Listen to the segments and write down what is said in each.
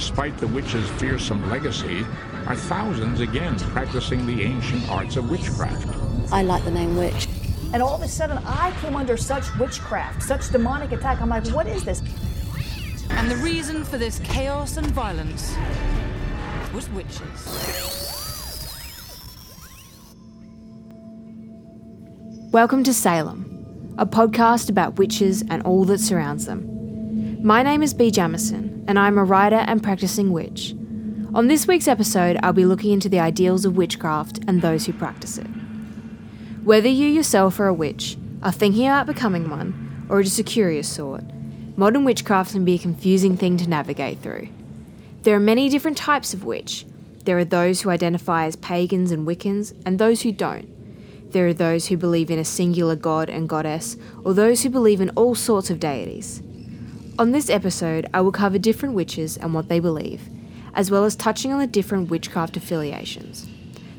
despite the witch's fearsome legacy, are thousands again practicing the ancient arts of witchcraft. I like the name witch. And all of a sudden, I came under such witchcraft, such demonic attack. I'm like, what is this? And the reason for this chaos and violence was witches. Welcome to Salem, a podcast about witches and all that surrounds them. My name is Bea Jamison, and I'm a writer and practicing witch. On this week's episode, I'll be looking into the ideals of witchcraft and those who practice it. Whether you yourself are a witch, are thinking about becoming one, or are just a curious sort, modern witchcraft can be a confusing thing to navigate through. There are many different types of witch. There are those who identify as pagans and Wiccans, and those who don't. There are those who believe in a singular god and goddess, or those who believe in all sorts of deities. On this episode, I will cover different witches and what they believe, as well as touching on the different witchcraft affiliations.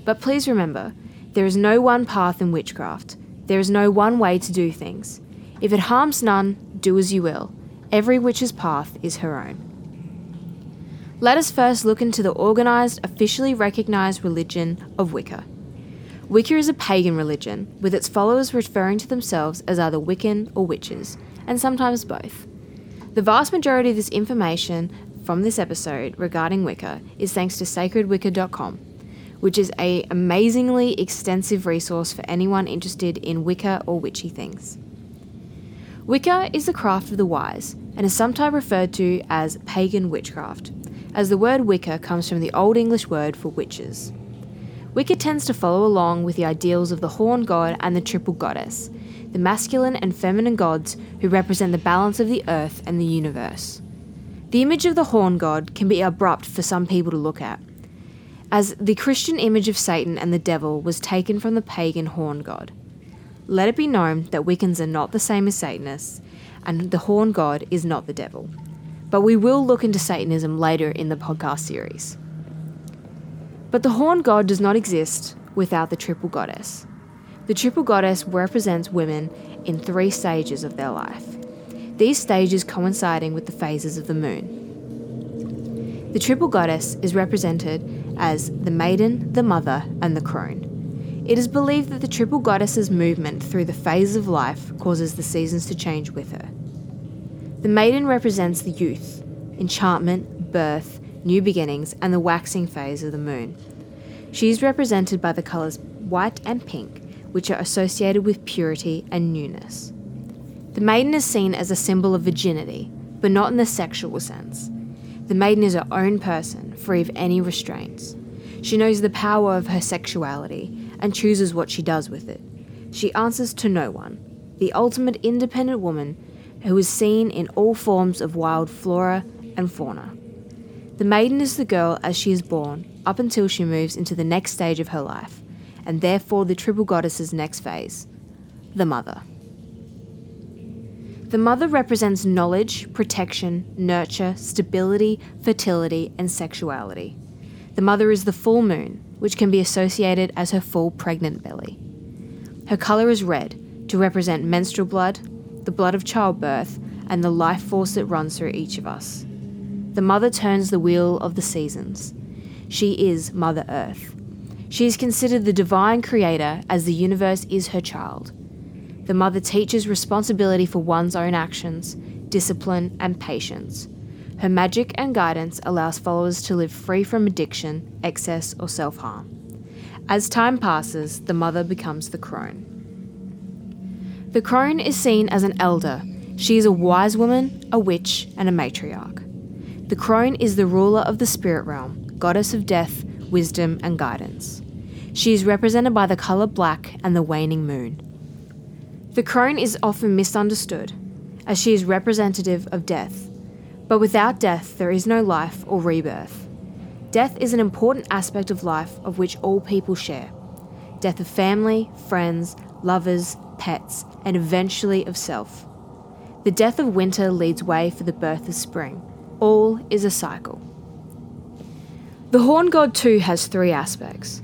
But please remember, there is no one path in witchcraft. There is no one way to do things. If it harms none, do as you will. Every witch's path is her own. Let us first look into the organised, officially recognised religion of Wicca. Wicca is a pagan religion, with its followers referring to themselves as either Wiccan or witches, and sometimes both. The vast majority of this information from this episode regarding Wicca is thanks to sacredwicca.com, which is a amazingly extensive resource for anyone interested in Wicca or witchy things. Wicca is the craft of the wise and is sometimes referred to as pagan witchcraft, as the word Wicca comes from the Old English word for witches. Wicca tends to follow along with the ideals of the horn god and the triple goddess, the masculine and feminine gods who represent the balance of the earth and the universe. The image of the horn god can be abrupt for some people to look at, as the Christian image of Satan and the devil was taken from the pagan horn god. Let it be known that Wiccans are not the same as Satanists, and the horn god is not the devil. But we will look into Satanism later in the podcast series. But the horn god does not exist without the triple goddess. The triple goddess represents women in three stages of their life, these stages coinciding with the phases of the moon. The triple goddess is represented as the maiden, the mother, and the crone. It is believed that the triple goddess's movement through the phases of life causes the seasons to change with her. The maiden represents the youth, enchantment, birth, new beginnings, and the waxing phase of the moon. She is represented by the colours white and pink, which are associated with purity and newness. The maiden is seen as a symbol of virginity, but not in the sexual sense. The maiden is her own person, free of any restraints. She knows the power of her sexuality and chooses what she does with it. She answers to no one, the ultimate independent woman who is seen in all forms of wild flora and fauna. The maiden is the girl as she is born, up until she moves into the next stage of her life, and therefore the triple goddess's next phase the mother. The mother represents knowledge, protection, nurture, stability, fertility, and sexuality. The mother is the full moon, which can be associated as her full pregnant belly. Her colour is red, to represent menstrual blood, the blood of childbirth, and the life force that runs through each of us. The mother turns the wheel of the seasons. She is Mother Earth. She is considered the divine creator as the universe is her child. The mother teaches responsibility for one's own actions, discipline, and patience. Her magic and guidance allows followers to live free from addiction, excess, or self harm. As time passes, the mother becomes the crone. The crone is seen as an elder. She is a wise woman, a witch, and a matriarch. The crone is the ruler of the spirit realm, goddess of death, wisdom, and guidance. She is represented by the colour black and the waning moon. The crone is often misunderstood, as she is representative of death. But without death, there is no life or rebirth. Death is an important aspect of life of which all people share death of family, friends, lovers, pets, and eventually of self. The death of winter leads way for the birth of spring all is a cycle. The horn god too has three aspects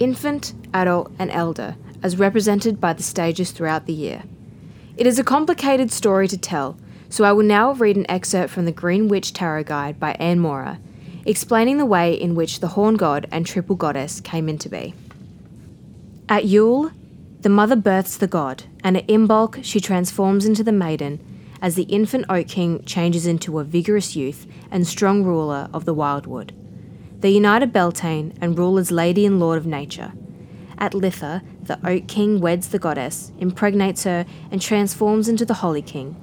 infant, adult, and elder, as represented by the stages throughout the year. It is a complicated story to tell, so I will now read an excerpt from the Green Witch Tarot Guide by Ann Moura, explaining the way in which the horn god and triple goddess came into be. At Yule, the mother births the god, and at Imbolc she transforms into the maiden as the infant Oak King changes into a vigorous youth and strong ruler of the Wildwood. They unite Beltane and rule as Lady and Lord of Nature. At Litha, the Oak King weds the goddess, impregnates her, and transforms into the Holly King,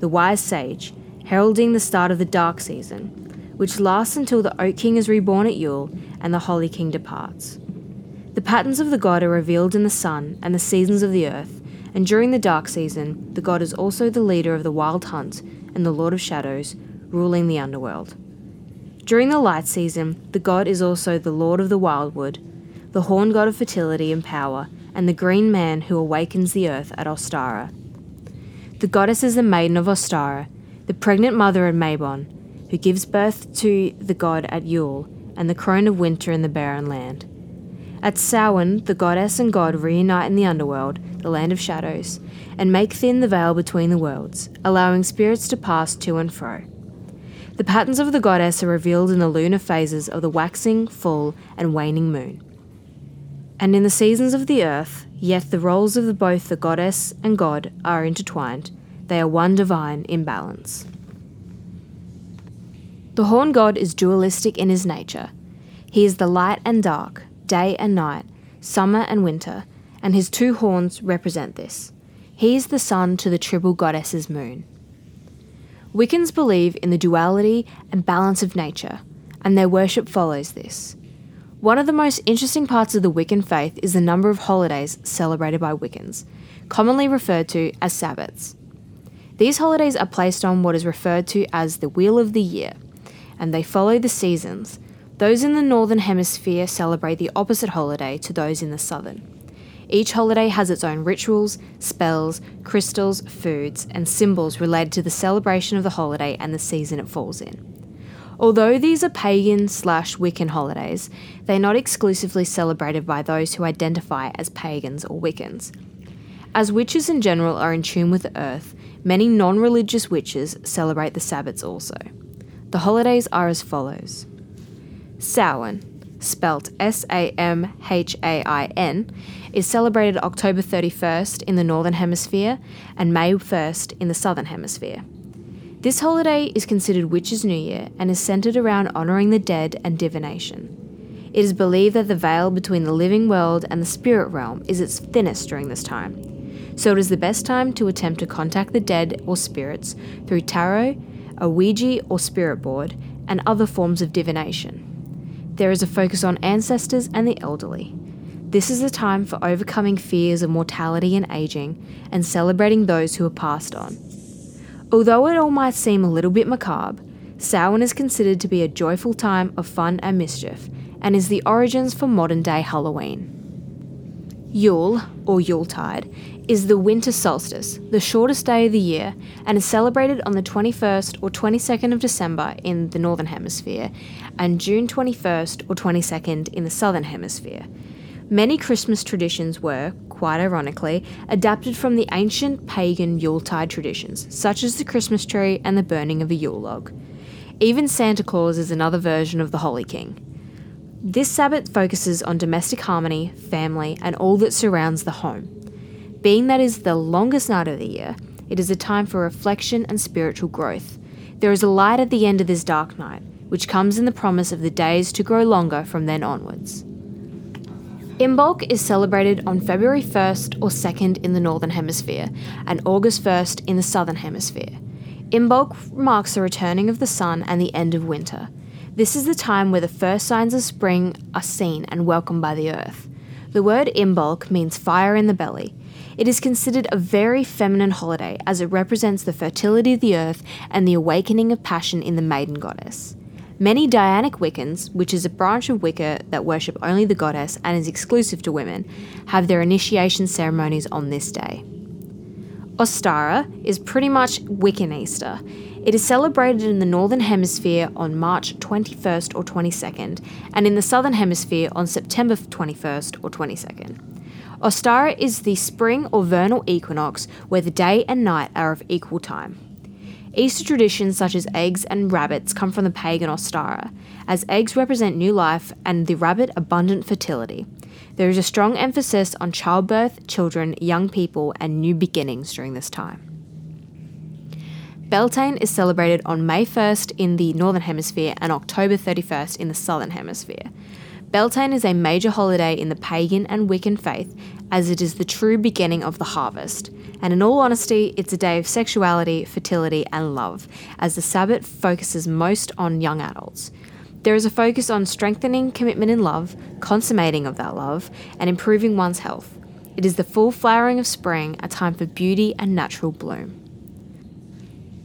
the wise sage, heralding the start of the dark season, which lasts until the Oak King is reborn at Yule and the Holly King departs. The patterns of the god are revealed in the sun and the seasons of the earth, and during the dark season, the god is also the leader of the wild hunt and the lord of shadows, ruling the underworld. During the light season, the god is also the lord of the wildwood, the horn god of fertility and power, and the green man who awakens the earth at Ostara. The goddess is the maiden of Ostara, the pregnant mother of Mabon, who gives birth to the god at Yule and the crone of winter in the barren land. At Samhain, the goddess and god reunite in the underworld, the land of shadows, and make thin the veil between the worlds, allowing spirits to pass to and fro. The patterns of the goddess are revealed in the lunar phases of the waxing, full, and waning moon. And in the seasons of the earth, yet the roles of both the goddess and god are intertwined, they are one divine imbalance. The horn god is dualistic in his nature. He is the light and dark, day and night, summer and winter, and his two horns represent this. He is the sun to the triple goddess's moon. Wiccans believe in the duality and balance of nature, and their worship follows this. One of the most interesting parts of the Wiccan faith is the number of holidays celebrated by Wiccans, commonly referred to as Sabbats. These holidays are placed on what is referred to as the Wheel of the Year, and they follow the seasons. Those in the Northern Hemisphere celebrate the opposite holiday to those in the Southern. Each holiday has its own rituals, spells, crystals, foods, and symbols related to the celebration of the holiday and the season it falls in. Although these are pagan slash Wiccan holidays, they're not exclusively celebrated by those who identify as pagans or Wiccans. As witches in general are in tune with the earth, many non religious witches celebrate the Sabbats also. The holidays are as follows Samhain, spelt S A M H A I N, is celebrated October 31st in the Northern Hemisphere and May 1st in the Southern Hemisphere. This holiday is considered Witches' New Year and is centered around honouring the dead and divination. It is believed that the veil between the living world and the spirit realm is its thinnest during this time, so it is the best time to attempt to contact the dead or spirits through tarot, a Ouija or spirit board, and other forms of divination. There is a focus on ancestors and the elderly. This is a time for overcoming fears of mortality and aging and celebrating those who have passed on. Although it all might seem a little bit macabre, Samhain is considered to be a joyful time of fun and mischief and is the origins for modern day Halloween. Yule, or Yuletide, is the winter solstice, the shortest day of the year, and is celebrated on the 21st or 22nd of December in the Northern Hemisphere and June 21st or 22nd in the Southern Hemisphere. Many Christmas traditions were, quite ironically, adapted from the ancient pagan Yuletide traditions, such as the Christmas tree and the burning of a Yule log. Even Santa Claus is another version of the Holy King. This Sabbath focuses on domestic harmony, family, and all that surrounds the home. Being that is the longest night of the year, it is a time for reflection and spiritual growth. There is a light at the end of this dark night, which comes in the promise of the days to grow longer from then onwards. Imbolc is celebrated on February 1st or 2nd in the Northern Hemisphere and August 1st in the Southern Hemisphere. Imbolc marks the returning of the sun and the end of winter. This is the time where the first signs of spring are seen and welcomed by the earth. The word Imbolc means fire in the belly. It is considered a very feminine holiday as it represents the fertility of the earth and the awakening of passion in the maiden goddess. Many Dianic Wiccans, which is a branch of Wicca that worship only the goddess and is exclusive to women, have their initiation ceremonies on this day. Ostara is pretty much Wiccan Easter. It is celebrated in the Northern Hemisphere on March 21st or 22nd, and in the Southern Hemisphere on September 21st or 22nd. Ostara is the spring or vernal equinox where the day and night are of equal time. Easter traditions such as eggs and rabbits come from the pagan Ostara, as eggs represent new life and the rabbit abundant fertility. There is a strong emphasis on childbirth, children, young people, and new beginnings during this time. Beltane is celebrated on May 1st in the Northern Hemisphere and October 31st in the Southern Hemisphere. Beltane is a major holiday in the pagan and Wiccan faith as it is the true beginning of the harvest. And in all honesty, it's a day of sexuality, fertility, and love, as the Sabbath focuses most on young adults. There is a focus on strengthening commitment in love, consummating of that love, and improving one's health. It is the full flowering of spring, a time for beauty and natural bloom.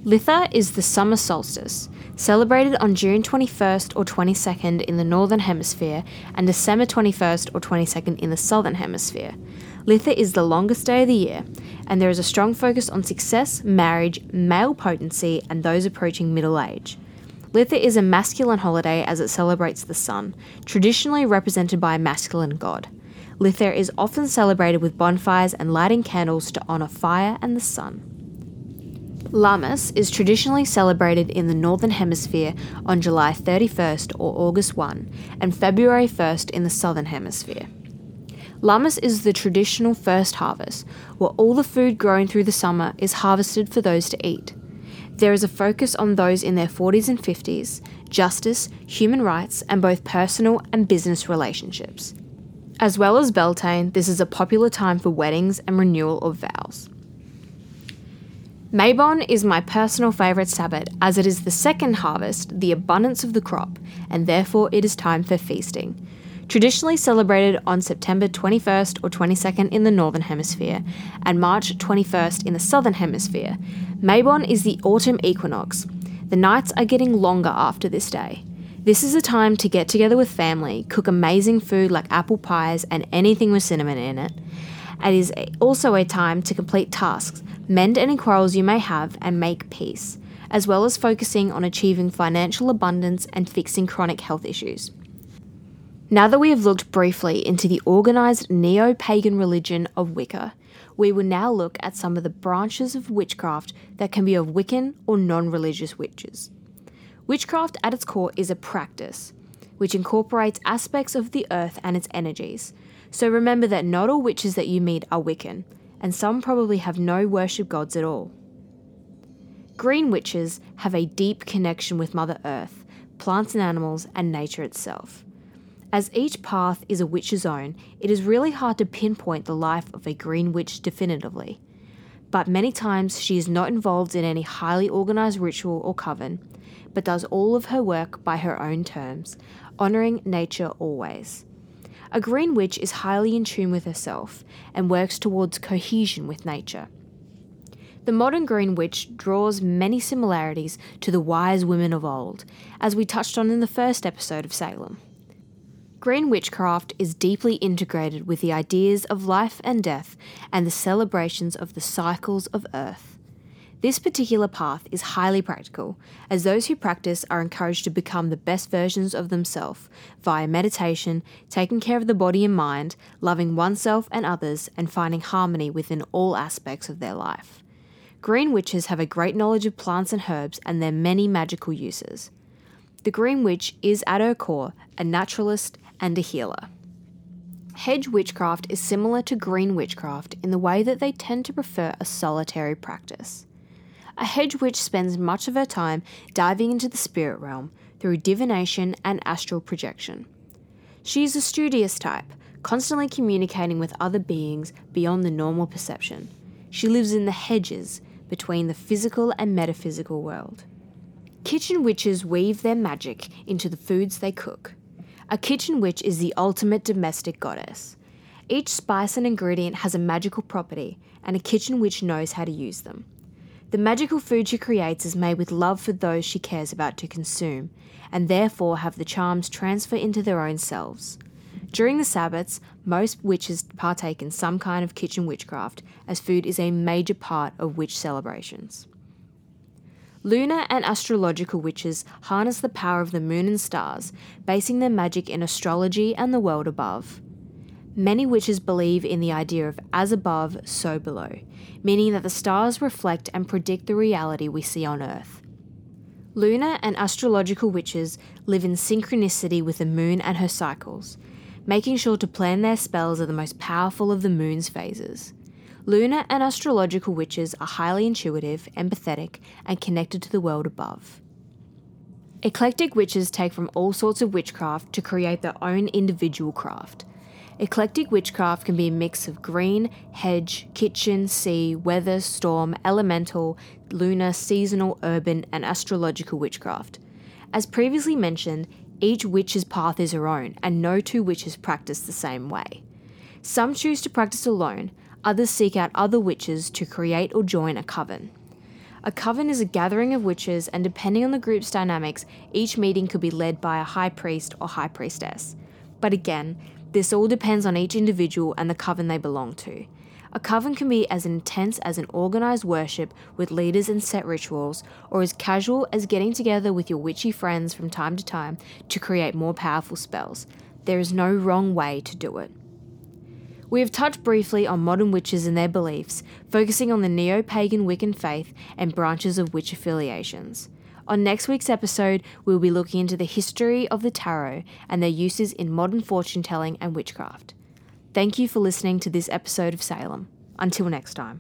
Litha is the summer solstice, celebrated on June 21st or 22nd in the Northern Hemisphere and December 21st or 22nd in the Southern Hemisphere. Litha is the longest day of the year, and there is a strong focus on success, marriage, male potency, and those approaching middle age. Litha is a masculine holiday as it celebrates the sun, traditionally represented by a masculine god. Litha is often celebrated with bonfires and lighting candles to honour fire and the sun. Lammas is traditionally celebrated in the Northern Hemisphere on July 31st or August 1 and February 1st in the Southern Hemisphere. Lammas is the traditional first harvest, where all the food grown through the summer is harvested for those to eat. There is a focus on those in their 40s and 50s, justice, human rights, and both personal and business relationships. As well as Beltane, this is a popular time for weddings and renewal of vows. Mabon is my personal favourite Sabbath as it is the second harvest, the abundance of the crop, and therefore it is time for feasting. Traditionally celebrated on September 21st or 22nd in the Northern Hemisphere and March 21st in the Southern Hemisphere, Mabon is the autumn equinox. The nights are getting longer after this day. This is a time to get together with family, cook amazing food like apple pies and anything with cinnamon in it. It is also a time to complete tasks mend any quarrels you may have, and make peace, as well as focusing on achieving financial abundance and fixing chronic health issues. Now that we have looked briefly into the organised neo pagan religion of Wicca, we will now look at some of the branches of witchcraft that can be of Wiccan or non religious witches. Witchcraft at its core is a practice, which incorporates aspects of the earth and its energies. So remember that not all witches that you meet are Wiccan, and some probably have no worship gods at all. Green witches have a deep connection with Mother Earth, plants and animals, and nature itself. As each path is a witch's own, it is really hard to pinpoint the life of a green witch definitively. But many times she is not involved in any highly organised ritual or coven, but does all of her work by her own terms, honouring nature always. A green witch is highly in tune with herself and works towards cohesion with nature. The modern green witch draws many similarities to the wise women of old, as we touched on in the first episode of Salem. Green witchcraft is deeply integrated with the ideas of life and death and the celebrations of the cycles of earth. This particular path is highly practical, as those who practice are encouraged to become the best versions of themselves via meditation, taking care of the body and mind, loving oneself and others, and finding harmony within all aspects of their life. Green witches have a great knowledge of plants and herbs and their many magical uses. The Green Witch is at her core a naturalist and a healer. Hedge witchcraft is similar to green witchcraft in the way that they tend to prefer a solitary practice. A hedge witch spends much of her time diving into the spirit realm through divination and astral projection. She is a studious type, constantly communicating with other beings beyond the normal perception. She lives in the hedges between the physical and metaphysical world. Kitchen witches weave their magic into the foods they cook. A kitchen witch is the ultimate domestic goddess. Each spice and ingredient has a magical property, and a kitchen witch knows how to use them. The magical food she creates is made with love for those she cares about to consume, and therefore have the charms transfer into their own selves. During the Sabbaths, most witches partake in some kind of kitchen witchcraft, as food is a major part of witch celebrations. Lunar and astrological witches harness the power of the moon and stars, basing their magic in astrology and the world above. Many witches believe in the idea of as above, so below, meaning that the stars reflect and predict the reality we see on Earth. Lunar and astrological witches live in synchronicity with the moon and her cycles, making sure to plan their spells at the most powerful of the moon's phases. Lunar and astrological witches are highly intuitive, empathetic, and connected to the world above. Eclectic witches take from all sorts of witchcraft to create their own individual craft. Eclectic witchcraft can be a mix of green, hedge, kitchen, sea, weather, storm, elemental, lunar, seasonal, urban, and astrological witchcraft. As previously mentioned, each witch's path is her own, and no two witches practice the same way. Some choose to practice alone, others seek out other witches to create or join a coven. A coven is a gathering of witches, and depending on the group's dynamics, each meeting could be led by a high priest or high priestess. But again, this all depends on each individual and the coven they belong to. A coven can be as intense as an organised worship with leaders and set rituals, or as casual as getting together with your witchy friends from time to time to create more powerful spells. There is no wrong way to do it. We have touched briefly on modern witches and their beliefs, focusing on the neo pagan Wiccan faith and branches of witch affiliations. On next week's episode, we will be looking into the history of the tarot and their uses in modern fortune telling and witchcraft. Thank you for listening to this episode of Salem. Until next time.